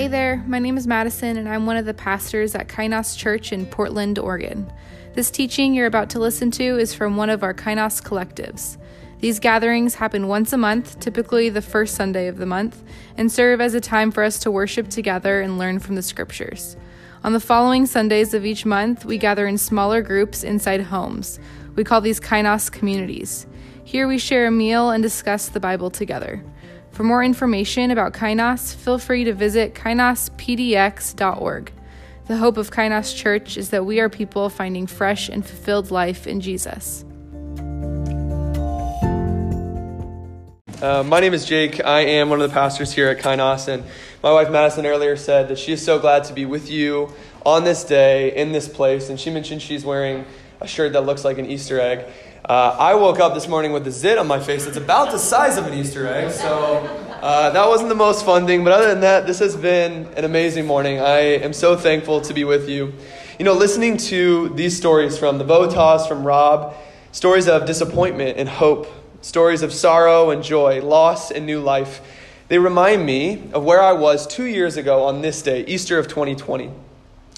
Hey there, my name is Madison, and I'm one of the pastors at Kainos Church in Portland, Oregon. This teaching you're about to listen to is from one of our Kainos collectives. These gatherings happen once a month, typically the first Sunday of the month, and serve as a time for us to worship together and learn from the scriptures. On the following Sundays of each month, we gather in smaller groups inside homes. We call these Kainos communities. Here we share a meal and discuss the Bible together. For more information about Kainos, feel free to visit kainospdx.org. The hope of Kainos Church is that we are people finding fresh and fulfilled life in Jesus. Uh, my name is Jake. I am one of the pastors here at Kainos, and my wife Madison earlier said that she is so glad to be with you on this day in this place. And she mentioned she's wearing a shirt that looks like an Easter egg. Uh, I woke up this morning with a zit on my face that's about the size of an Easter egg, so uh, that wasn't the most fun thing. But other than that, this has been an amazing morning. I am so thankful to be with you. You know, listening to these stories from the Votas, from Rob, stories of disappointment and hope stories of sorrow and joy, loss and new life. They remind me of where I was two years ago on this day, Easter of 2020.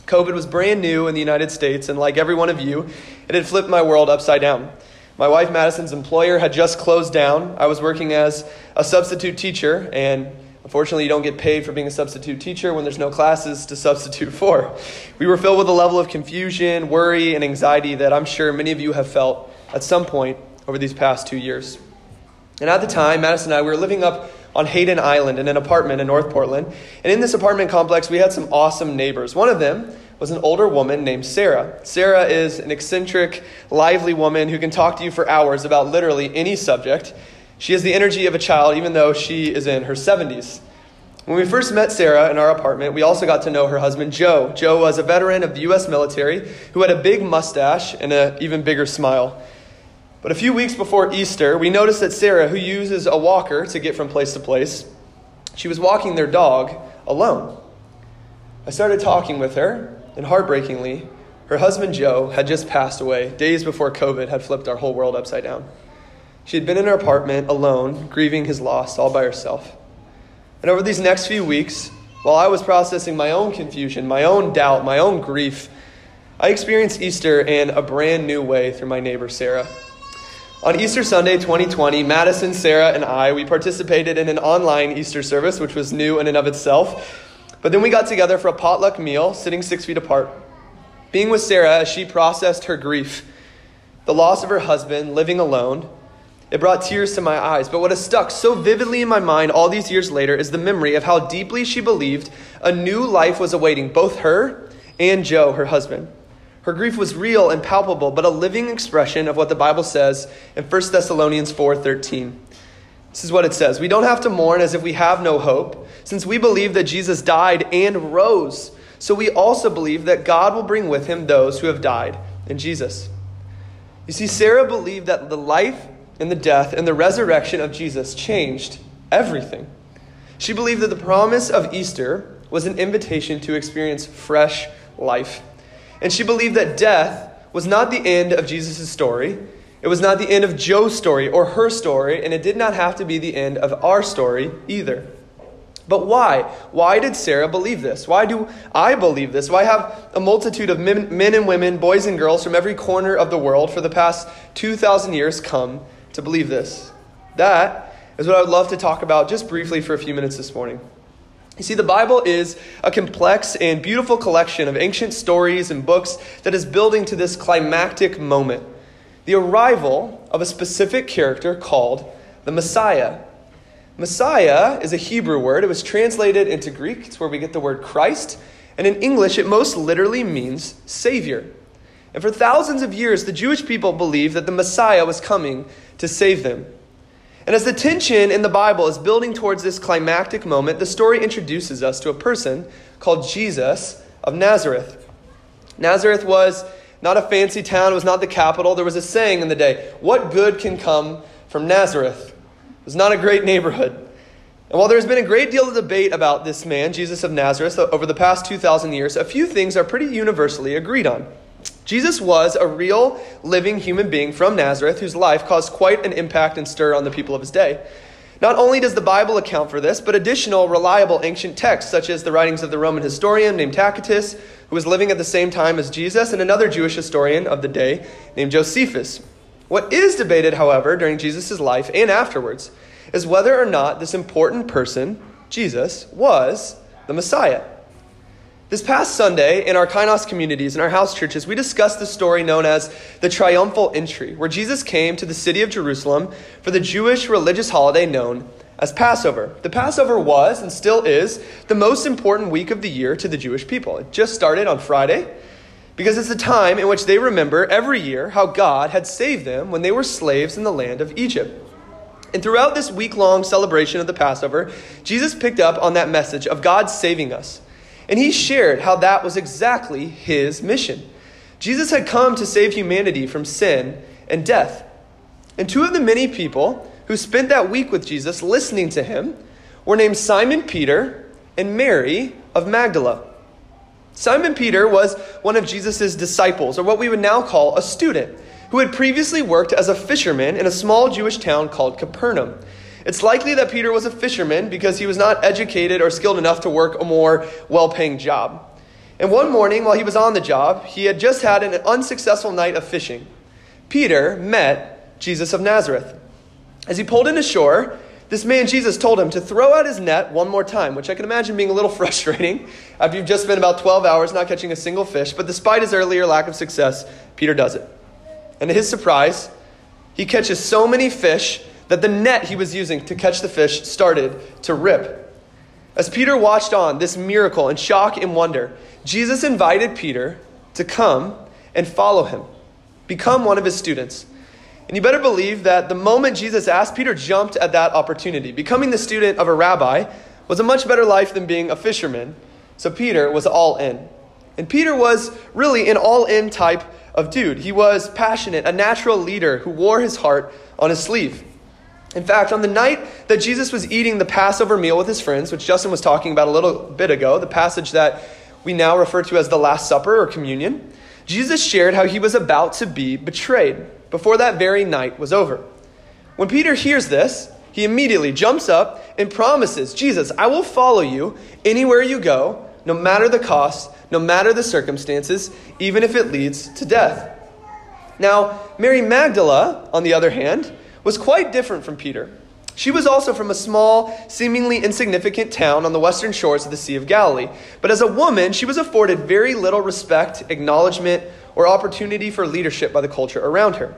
COVID was brand new in the United States, and like every one of you, it had flipped my world upside down. My wife Madison's employer had just closed down. I was working as a substitute teacher, and unfortunately, you don't get paid for being a substitute teacher when there's no classes to substitute for. We were filled with a level of confusion, worry, and anxiety that I'm sure many of you have felt at some point over these past two years. And at the time, Madison and I, we were living up on Hayden Island in an apartment in North Portland. And in this apartment complex, we had some awesome neighbors. One of them was an older woman named Sarah. Sarah is an eccentric, lively woman who can talk to you for hours about literally any subject. She has the energy of a child, even though she is in her 70s. When we first met Sarah in our apartment, we also got to know her husband, Joe. Joe was a veteran of the U.S. military who had a big mustache and an even bigger smile. But a few weeks before Easter, we noticed that Sarah, who uses a walker to get from place to place, she was walking their dog alone. I started talking with her, and heartbreakingly, her husband Joe had just passed away days before COVID had flipped our whole world upside down. She had been in her apartment alone, grieving his loss all by herself. And over these next few weeks, while I was processing my own confusion, my own doubt, my own grief, I experienced Easter in a brand new way through my neighbor Sarah. On Easter Sunday 2020, Madison, Sarah, and I, we participated in an online Easter service, which was new in and of itself. But then we got together for a potluck meal, sitting six feet apart. Being with Sarah as she processed her grief, the loss of her husband, living alone, it brought tears to my eyes. But what has stuck so vividly in my mind all these years later is the memory of how deeply she believed a new life was awaiting both her and Joe, her husband. Her grief was real and palpable, but a living expression of what the Bible says in 1 Thessalonians 4:13. This is what it says. We don't have to mourn as if we have no hope, since we believe that Jesus died and rose. So we also believe that God will bring with him those who have died in Jesus. You see, Sarah believed that the life and the death and the resurrection of Jesus changed everything. She believed that the promise of Easter was an invitation to experience fresh life. And she believed that death was not the end of Jesus' story. It was not the end of Joe's story or her story, and it did not have to be the end of our story either. But why? Why did Sarah believe this? Why do I believe this? Why have a multitude of men, men and women, boys and girls from every corner of the world for the past 2,000 years come to believe this? That is what I would love to talk about just briefly for a few minutes this morning. You see, the Bible is a complex and beautiful collection of ancient stories and books that is building to this climactic moment the arrival of a specific character called the Messiah. Messiah is a Hebrew word. It was translated into Greek. It's where we get the word Christ. And in English, it most literally means Savior. And for thousands of years, the Jewish people believed that the Messiah was coming to save them. And as the tension in the Bible is building towards this climactic moment, the story introduces us to a person called Jesus of Nazareth. Nazareth was not a fancy town, it was not the capital. There was a saying in the day what good can come from Nazareth? Was not a great neighborhood. And while there's been a great deal of debate about this man, Jesus of Nazareth, over the past 2,000 years, a few things are pretty universally agreed on. Jesus was a real, living human being from Nazareth whose life caused quite an impact and stir on the people of his day. Not only does the Bible account for this, but additional reliable ancient texts, such as the writings of the Roman historian named Tacitus, who was living at the same time as Jesus, and another Jewish historian of the day named Josephus. What is debated, however, during Jesus' life and afterwards is whether or not this important person, Jesus, was the Messiah. This past Sunday, in our Kainos communities, in our house churches, we discussed the story known as the triumphal entry, where Jesus came to the city of Jerusalem for the Jewish religious holiday known as Passover. The Passover was, and still is, the most important week of the year to the Jewish people. It just started on Friday because it's the time in which they remember every year how God had saved them when they were slaves in the land of Egypt. And throughout this week long celebration of the Passover, Jesus picked up on that message of God saving us and he shared how that was exactly his mission. Jesus had come to save humanity from sin and death. And two of the many people who spent that week with Jesus listening to him were named Simon Peter and Mary of Magdala. Simon Peter was one of Jesus' disciples, or what we would now call a student, who had previously worked as a fisherman in a small Jewish town called Capernaum. It's likely that Peter was a fisherman because he was not educated or skilled enough to work a more well paying job. And one morning, while he was on the job, he had just had an unsuccessful night of fishing. Peter met Jesus of Nazareth. As he pulled in ashore, this man Jesus told him to throw out his net one more time, which I can imagine being a little frustrating after you've just spent about 12 hours not catching a single fish. But despite his earlier lack of success, Peter does it. And to his surprise, he catches so many fish that the net he was using to catch the fish started to rip. As Peter watched on this miracle in shock and wonder, Jesus invited Peter to come and follow him, become one of his students. And you better believe that the moment Jesus asked, Peter jumped at that opportunity. Becoming the student of a rabbi was a much better life than being a fisherman. So Peter was all in. And Peter was really an all in type of dude. He was passionate, a natural leader who wore his heart on his sleeve. In fact, on the night that Jesus was eating the Passover meal with his friends, which Justin was talking about a little bit ago, the passage that we now refer to as the Last Supper or communion, Jesus shared how he was about to be betrayed before that very night was over. When Peter hears this, he immediately jumps up and promises, Jesus, I will follow you anywhere you go, no matter the cost, no matter the circumstances, even if it leads to death. Now, Mary Magdala, on the other hand, was quite different from Peter. She was also from a small, seemingly insignificant town on the western shores of the Sea of Galilee. But as a woman, she was afforded very little respect, acknowledgement, or opportunity for leadership by the culture around her.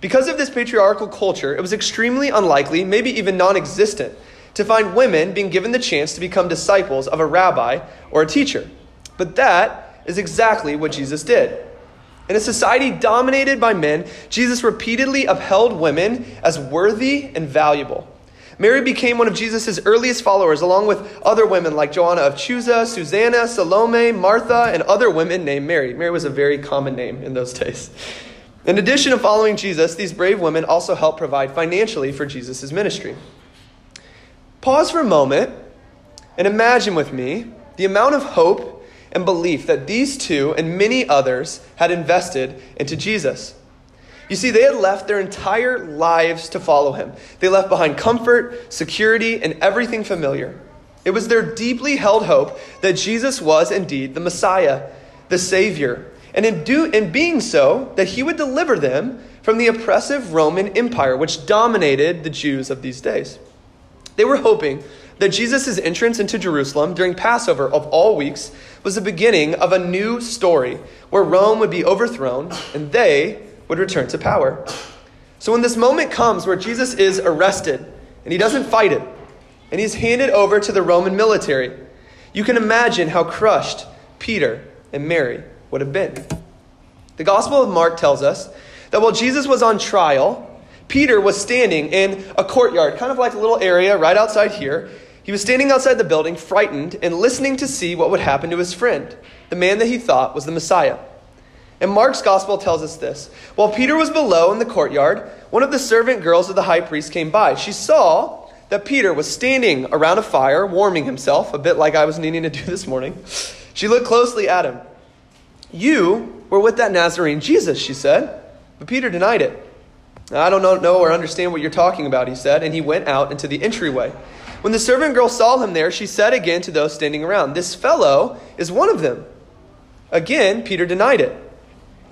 Because of this patriarchal culture, it was extremely unlikely, maybe even non existent, to find women being given the chance to become disciples of a rabbi or a teacher. But that is exactly what Jesus did. In a society dominated by men, Jesus repeatedly upheld women as worthy and valuable. Mary became one of Jesus' earliest followers, along with other women like Joanna of Chuza, Susanna, Salome, Martha, and other women named Mary. Mary was a very common name in those days. In addition to following Jesus, these brave women also helped provide financially for Jesus' ministry. Pause for a moment and imagine with me the amount of hope and belief that these two and many others had invested into Jesus. You see, they had left their entire lives to follow him. They left behind comfort, security, and everything familiar. It was their deeply held hope that Jesus was indeed the Messiah, the Savior, and in, do, in being so, that he would deliver them from the oppressive Roman Empire, which dominated the Jews of these days. They were hoping that Jesus' entrance into Jerusalem during Passover of all weeks was the beginning of a new story where Rome would be overthrown and they would return to power. So when this moment comes where Jesus is arrested and he doesn't fight it, and he's handed over to the Roman military, you can imagine how crushed Peter and Mary would have been. The Gospel of Mark tells us that while Jesus was on trial, Peter was standing in a courtyard, kind of like a little area right outside here, he was standing outside the building, frightened, and listening to see what would happen to his friend, the man that he thought was the Messiah. And Mark's gospel tells us this. While Peter was below in the courtyard, one of the servant girls of the high priest came by. She saw that Peter was standing around a fire, warming himself, a bit like I was needing to do this morning. She looked closely at him. You were with that Nazarene Jesus, she said. But Peter denied it. I don't know or understand what you're talking about, he said, and he went out into the entryway. When the servant girl saw him there, she said again to those standing around, This fellow is one of them. Again, Peter denied it.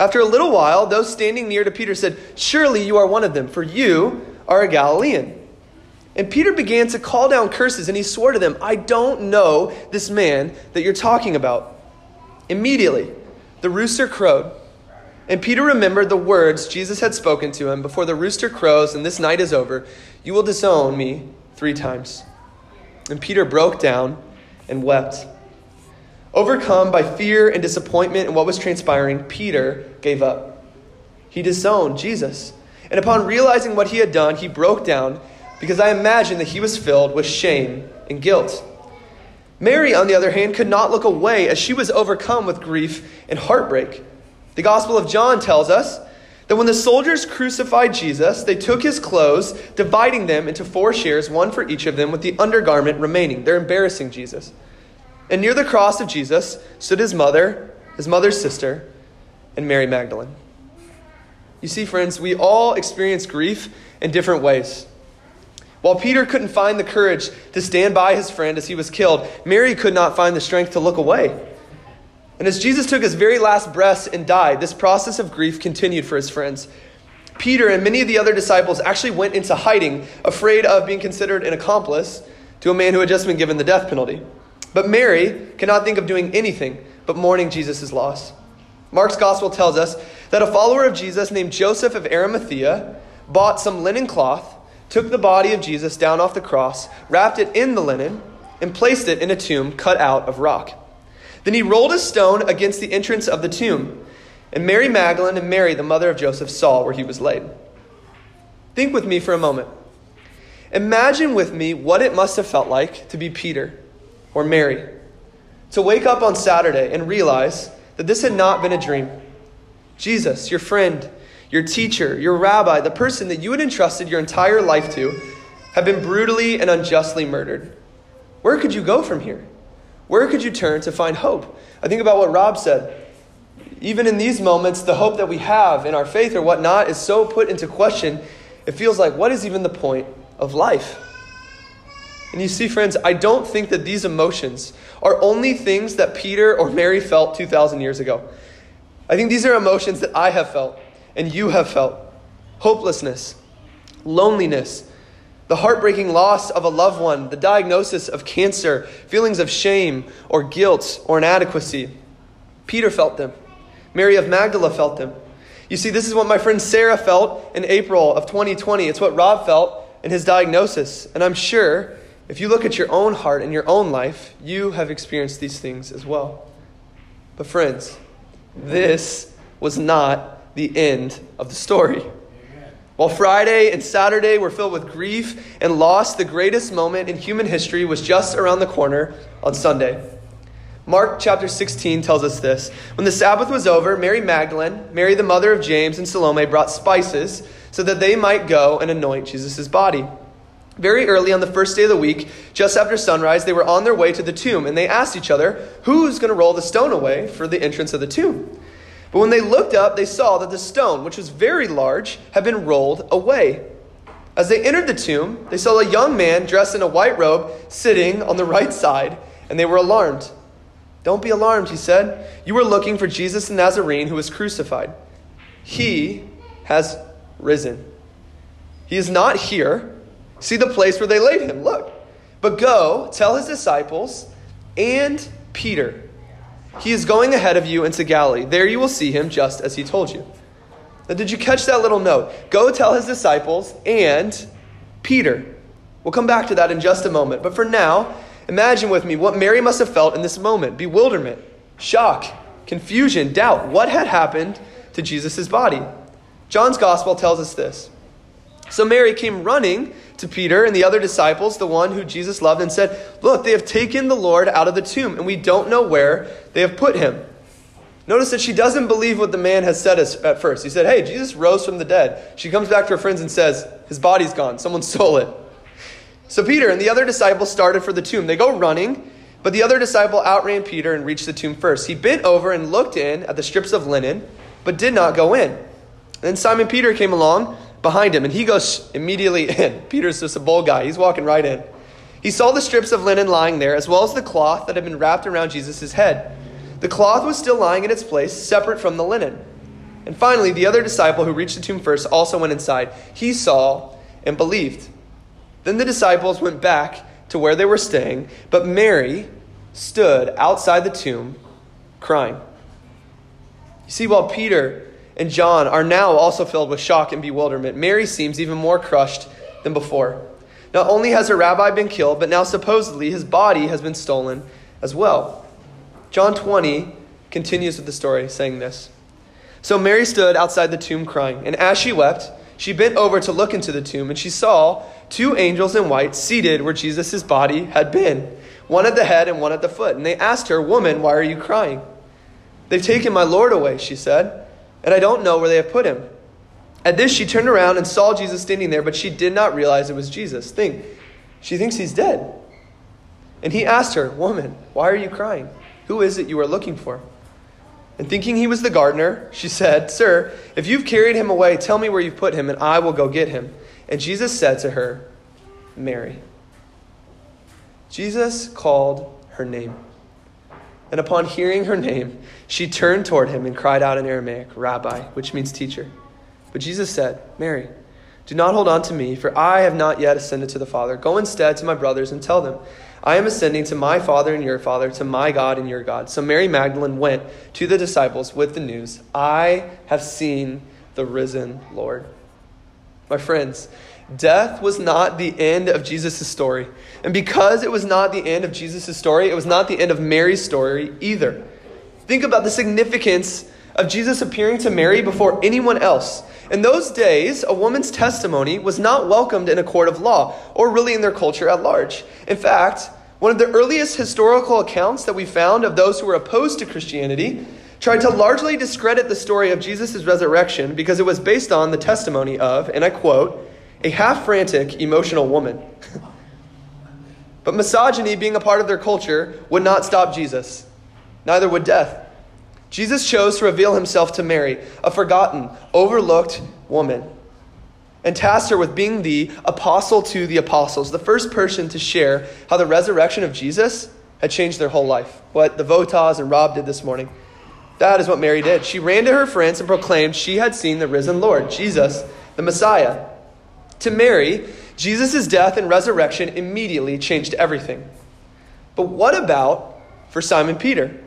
After a little while, those standing near to Peter said, Surely you are one of them, for you are a Galilean. And Peter began to call down curses, and he swore to them, I don't know this man that you're talking about. Immediately, the rooster crowed. And Peter remembered the words Jesus had spoken to him Before the rooster crows and this night is over, you will disown me three times. And Peter broke down and wept. Overcome by fear and disappointment in what was transpiring, Peter gave up. He disowned Jesus. And upon realizing what he had done, he broke down because I imagine that he was filled with shame and guilt. Mary, on the other hand, could not look away as she was overcome with grief and heartbreak. The Gospel of John tells us that when the soldiers crucified Jesus, they took his clothes, dividing them into four shares, one for each of them, with the undergarment remaining. They're embarrassing Jesus. And near the cross of Jesus stood his mother, his mother's sister, and Mary Magdalene. You see, friends, we all experience grief in different ways. While Peter couldn't find the courage to stand by his friend as he was killed, Mary could not find the strength to look away. And as Jesus took his very last breaths and died, this process of grief continued for his friends. Peter and many of the other disciples actually went into hiding, afraid of being considered an accomplice to a man who had just been given the death penalty. But Mary cannot think of doing anything but mourning Jesus' loss. Mark's gospel tells us that a follower of Jesus named Joseph of Arimathea bought some linen cloth, took the body of Jesus down off the cross, wrapped it in the linen, and placed it in a tomb cut out of rock. Then he rolled a stone against the entrance of the tomb, and Mary Magdalene and Mary, the mother of Joseph, saw where he was laid. Think with me for a moment. Imagine with me what it must have felt like to be Peter or Mary, to wake up on Saturday and realize that this had not been a dream. Jesus, your friend, your teacher, your rabbi, the person that you had entrusted your entire life to, have been brutally and unjustly murdered. Where could you go from here? Where could you turn to find hope? I think about what Rob said. Even in these moments, the hope that we have in our faith or whatnot is so put into question, it feels like, what is even the point of life? And you see, friends, I don't think that these emotions are only things that Peter or Mary felt 2,000 years ago. I think these are emotions that I have felt and you have felt hopelessness, loneliness, the heartbreaking loss of a loved one, the diagnosis of cancer, feelings of shame or guilt or inadequacy. Peter felt them. Mary of Magdala felt them. You see, this is what my friend Sarah felt in April of 2020. It's what Rob felt in his diagnosis. And I'm sure if you look at your own heart and your own life, you have experienced these things as well. But, friends, this was not the end of the story. While Friday and Saturday were filled with grief and loss, the greatest moment in human history was just around the corner on Sunday. Mark chapter 16 tells us this. When the Sabbath was over, Mary Magdalene, Mary the mother of James, and Salome brought spices so that they might go and anoint Jesus' body. Very early on the first day of the week, just after sunrise, they were on their way to the tomb, and they asked each other, Who's going to roll the stone away for the entrance of the tomb? But when they looked up, they saw that the stone, which was very large, had been rolled away. As they entered the tomb, they saw a young man dressed in a white robe sitting on the right side, and they were alarmed. Don't be alarmed, he said. You were looking for Jesus the Nazarene who was crucified. He has risen. He is not here. See the place where they laid him. Look. But go, tell his disciples and Peter he is going ahead of you into Galilee. There you will see him just as he told you. Now, did you catch that little note? Go tell his disciples and Peter. We'll come back to that in just a moment. But for now, imagine with me what Mary must have felt in this moment bewilderment, shock, confusion, doubt. What had happened to Jesus' body? John's gospel tells us this. So Mary came running to Peter and the other disciples, the one who Jesus loved, and said, Look, they have taken the Lord out of the tomb, and we don't know where they have put him. Notice that she doesn't believe what the man has said at first. He said, Hey, Jesus rose from the dead. She comes back to her friends and says, His body's gone. Someone stole it. So Peter and the other disciples started for the tomb. They go running, but the other disciple outran Peter and reached the tomb first. He bent over and looked in at the strips of linen, but did not go in. Then Simon Peter came along behind him, and he goes immediately in. Peter's just a bold guy. He's walking right in. He saw the strips of linen lying there, as well as the cloth that had been wrapped around Jesus' head. The cloth was still lying in its place, separate from the linen. And finally, the other disciple who reached the tomb first also went inside. He saw and believed. Then the disciples went back to where they were staying, but Mary stood outside the tomb crying. You see, while Peter and John are now also filled with shock and bewilderment, Mary seems even more crushed than before. Not only has her rabbi been killed, but now supposedly his body has been stolen as well. John 20 continues with the story, saying this So Mary stood outside the tomb crying, and as she wept, she bent over to look into the tomb, and she saw two angels in white seated where Jesus' body had been, one at the head and one at the foot. And they asked her, Woman, why are you crying? They've taken my Lord away, she said, and I don't know where they have put him. At this, she turned around and saw Jesus standing there, but she did not realize it was Jesus. Think, she thinks he's dead. And he asked her, Woman, why are you crying? Who is it you are looking for? And thinking he was the gardener, she said, Sir, if you've carried him away, tell me where you've put him, and I will go get him. And Jesus said to her, Mary. Jesus called her name. And upon hearing her name, she turned toward him and cried out in Aramaic, Rabbi, which means teacher. But Jesus said, Mary, do not hold on to me, for I have not yet ascended to the Father. Go instead to my brothers and tell them, I am ascending to my Father and your Father, to my God and your God. So Mary Magdalene went to the disciples with the news I have seen the risen Lord. My friends, death was not the end of Jesus' story. And because it was not the end of Jesus' story, it was not the end of Mary's story either. Think about the significance of Jesus appearing to Mary before anyone else. In those days, a woman's testimony was not welcomed in a court of law, or really in their culture at large. In fact, one of the earliest historical accounts that we found of those who were opposed to Christianity tried to largely discredit the story of Jesus' resurrection because it was based on the testimony of, and I quote, a half frantic, emotional woman. but misogyny, being a part of their culture, would not stop Jesus. Neither would death. Jesus chose to reveal himself to Mary, a forgotten, overlooked woman, and tasked her with being the apostle to the apostles, the first person to share how the resurrection of Jesus had changed their whole life. What the Votas and Rob did this morning. That is what Mary did. She ran to her friends and proclaimed she had seen the risen Lord, Jesus, the Messiah. To Mary, Jesus' death and resurrection immediately changed everything. But what about for Simon Peter?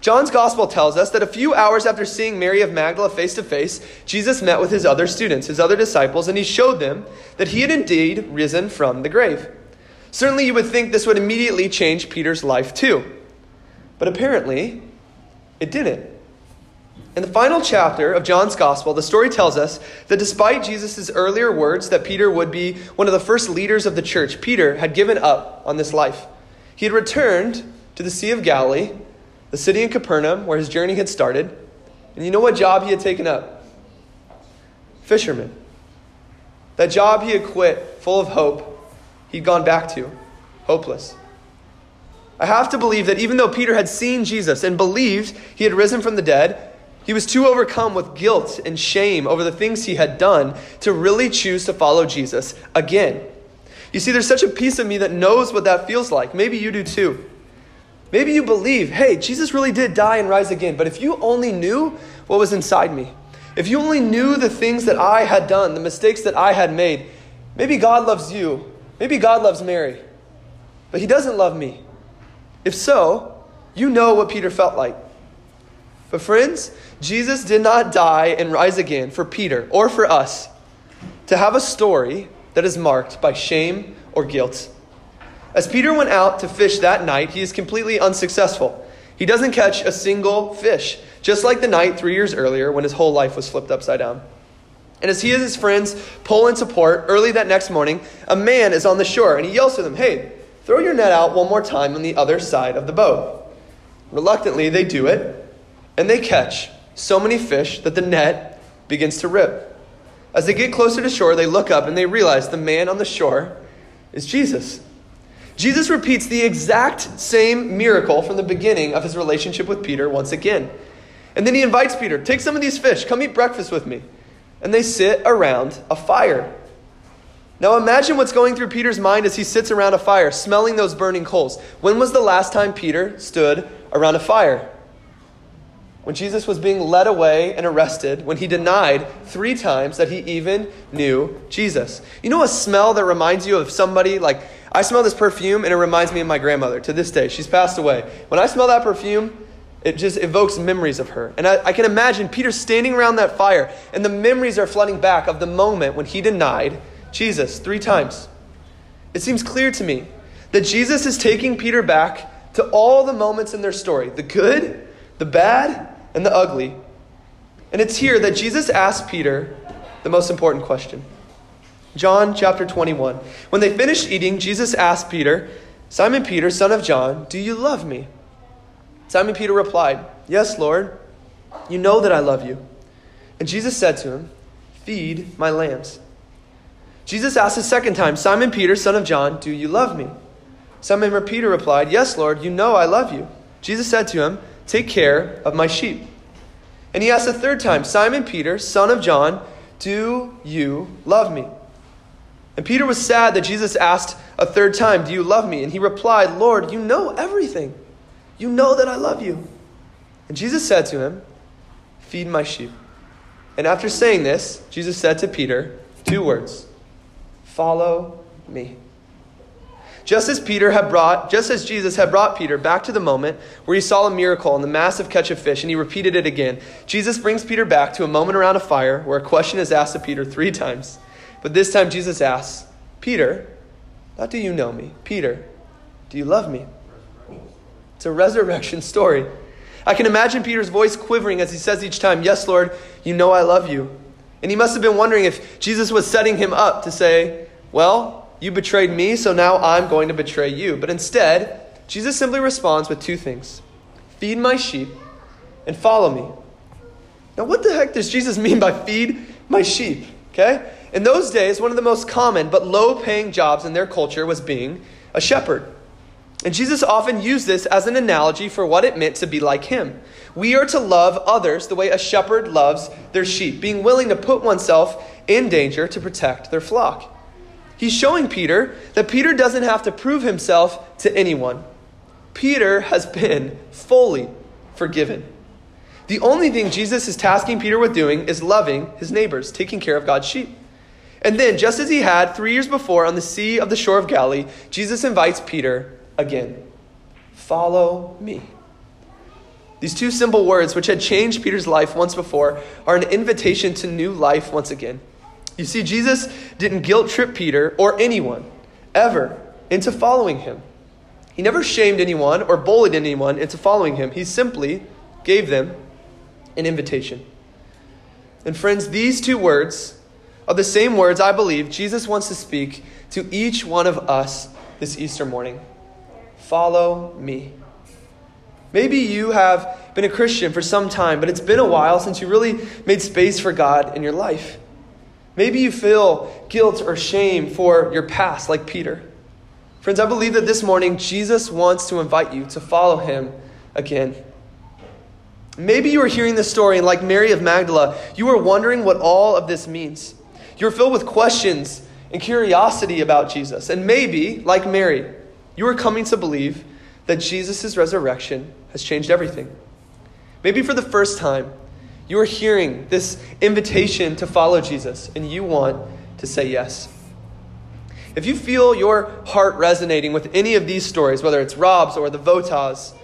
John's gospel tells us that a few hours after seeing Mary of Magdala face to face, Jesus met with his other students, his other disciples, and he showed them that he had indeed risen from the grave. Certainly, you would think this would immediately change Peter's life too. But apparently, it didn't. In the final chapter of John's gospel, the story tells us that despite Jesus' earlier words that Peter would be one of the first leaders of the church, Peter had given up on this life. He had returned to the Sea of Galilee the city in Capernaum where his journey had started. And you know what job he had taken up? Fisherman. That job he had quit, full of hope, he'd gone back to, hopeless. I have to believe that even though Peter had seen Jesus and believed he had risen from the dead, he was too overcome with guilt and shame over the things he had done to really choose to follow Jesus again. You see, there's such a piece of me that knows what that feels like. Maybe you do too. Maybe you believe, hey, Jesus really did die and rise again, but if you only knew what was inside me, if you only knew the things that I had done, the mistakes that I had made, maybe God loves you. Maybe God loves Mary, but he doesn't love me. If so, you know what Peter felt like. But, friends, Jesus did not die and rise again for Peter or for us to have a story that is marked by shame or guilt. As Peter went out to fish that night, he is completely unsuccessful. He doesn't catch a single fish, just like the night three years earlier when his whole life was flipped upside down. And as he and his friends pull into port early that next morning, a man is on the shore and he yells to them, Hey, throw your net out one more time on the other side of the boat. Reluctantly, they do it, and they catch so many fish that the net begins to rip. As they get closer to shore, they look up and they realize the man on the shore is Jesus. Jesus repeats the exact same miracle from the beginning of his relationship with Peter once again. And then he invites Peter, Take some of these fish, come eat breakfast with me. and they sit around a fire. Now imagine what's going through Peter's mind as he sits around a fire, smelling those burning coals. When was the last time Peter stood around a fire? When Jesus was being led away and arrested, when he denied three times that he even knew Jesus. You know a smell that reminds you of somebody? Like, I smell this perfume and it reminds me of my grandmother to this day. She's passed away. When I smell that perfume, it just evokes memories of her. And I, I, can imagine Peter standing around that fire, and the memories are flooding back of the moment when he denied Jesus three times. It seems clear to me that Jesus is taking Peter back to all the moments in their story the good, the bad, and the ugly. And it's here that Jesus asked Peter the most important question. John chapter 21. When they finished eating, Jesus asked Peter, Simon Peter, son of John, do you love me? Simon Peter replied, Yes, Lord. You know that I love you. And Jesus said to him, Feed my lambs. Jesus asked a second time, Simon Peter, son of John, do you love me? Simon Peter replied, Yes, Lord, you know I love you. Jesus said to him, Take care of my sheep. And he asked a third time, Simon Peter, son of John, do you love me? And Peter was sad that Jesus asked a third time, Do you love me? And he replied, Lord, you know everything. You know that I love you. And Jesus said to him, Feed my sheep. And after saying this, Jesus said to Peter two words Follow me. Just as Peter had brought, just as Jesus had brought Peter back to the moment where he saw a miracle and the massive catch of fish, and he repeated it again, Jesus brings Peter back to a moment around a fire where a question is asked of Peter three times. But this time Jesus asks, Peter, how do you know me? Peter, do you love me? It's a resurrection story. I can imagine Peter's voice quivering as he says each time, Yes, Lord, you know I love you. And he must have been wondering if Jesus was setting him up to say, Well, you betrayed me, so now I'm going to betray you. But instead, Jesus simply responds with two things feed my sheep and follow me. Now, what the heck does Jesus mean by feed my sheep? Okay? In those days, one of the most common but low paying jobs in their culture was being a shepherd. And Jesus often used this as an analogy for what it meant to be like him. We are to love others the way a shepherd loves their sheep, being willing to put oneself in danger to protect their flock. He's showing Peter that Peter doesn't have to prove himself to anyone. Peter has been fully forgiven. The only thing Jesus is tasking Peter with doing is loving his neighbors, taking care of God's sheep. And then, just as he had three years before on the sea of the shore of Galilee, Jesus invites Peter again Follow me. These two simple words, which had changed Peter's life once before, are an invitation to new life once again. You see, Jesus didn't guilt trip Peter or anyone ever into following him. He never shamed anyone or bullied anyone into following him. He simply gave them an invitation. And friends, these two words are the same words I believe Jesus wants to speak to each one of us this Easter morning. Follow me. Maybe you have been a Christian for some time, but it's been a while since you really made space for God in your life. Maybe you feel guilt or shame for your past, like Peter. Friends, I believe that this morning Jesus wants to invite you to follow him again. Maybe you are hearing this story, and like Mary of Magdala, you are wondering what all of this means. You're filled with questions and curiosity about Jesus. And maybe, like Mary, you are coming to believe that Jesus' resurrection has changed everything. Maybe for the first time, you are hearing this invitation to follow Jesus, and you want to say yes. If you feel your heart resonating with any of these stories, whether it's Rob's or the Votas,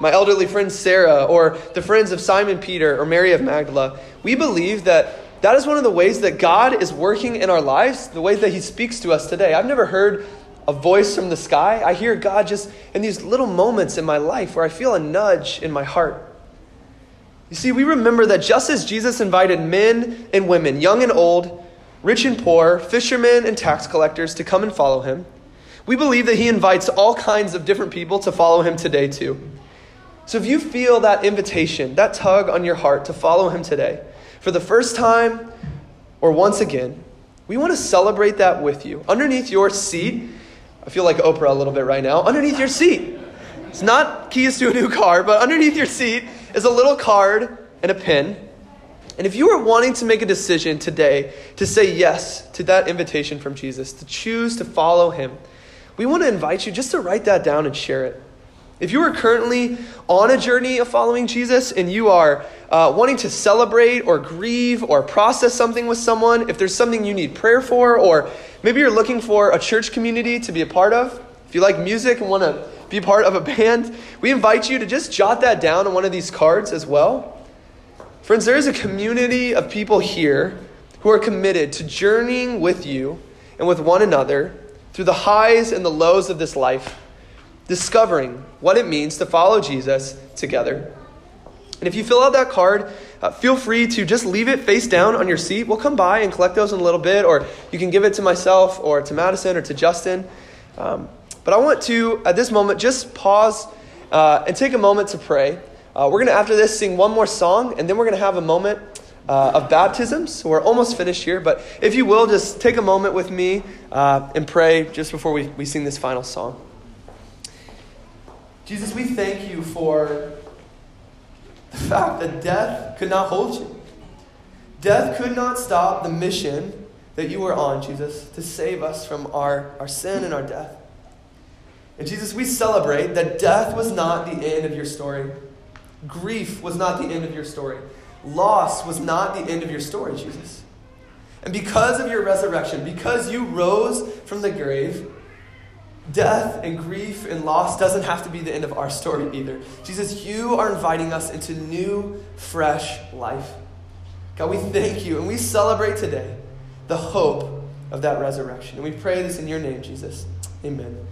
my elderly friend Sarah, or the friends of Simon Peter or Mary of Magdala, we believe that that is one of the ways that God is working in our lives, the ways that He speaks to us today. I've never heard a voice from the sky. I hear God just in these little moments in my life where I feel a nudge in my heart. You see, we remember that just as Jesus invited men and women, young and old, rich and poor, fishermen and tax collectors to come and follow him, we believe that he invites all kinds of different people to follow him today, too. So if you feel that invitation, that tug on your heart to follow him today, for the first time or once again, we want to celebrate that with you. Underneath your seat, I feel like Oprah a little bit right now, underneath your seat. It's not keys to a new car, but underneath your seat is a little card and a pen. And if you are wanting to make a decision today to say yes to that invitation from Jesus, to choose to follow him, we want to invite you just to write that down and share it. If you are currently on a journey of following Jesus and you are uh, wanting to celebrate or grieve or process something with someone, if there's something you need prayer for, or maybe you're looking for a church community to be a part of, if you like music and want to be part of a band, we invite you to just jot that down on one of these cards as well. Friends, there is a community of people here who are committed to journeying with you and with one another through the highs and the lows of this life, discovering what it means to follow Jesus together. And if you fill out that card, uh, feel free to just leave it face down on your seat. We'll come by and collect those in a little bit, or you can give it to myself, or to Madison, or to Justin. Um, but I want to, at this moment, just pause uh, and take a moment to pray. Uh, we're going to, after this, sing one more song, and then we're going to have a moment uh, of baptisms. So we're almost finished here. But if you will, just take a moment with me uh, and pray just before we, we sing this final song. Jesus, we thank you for the fact that death could not hold you. Death could not stop the mission that you were on, Jesus, to save us from our, our sin and our death. And Jesus, we celebrate that death was not the end of your story. Grief was not the end of your story. Loss was not the end of your story, Jesus. And because of your resurrection, because you rose from the grave, death and grief and loss doesn't have to be the end of our story either. Jesus, you are inviting us into new, fresh life. God, we thank you and we celebrate today the hope of that resurrection. And we pray this in your name, Jesus. Amen.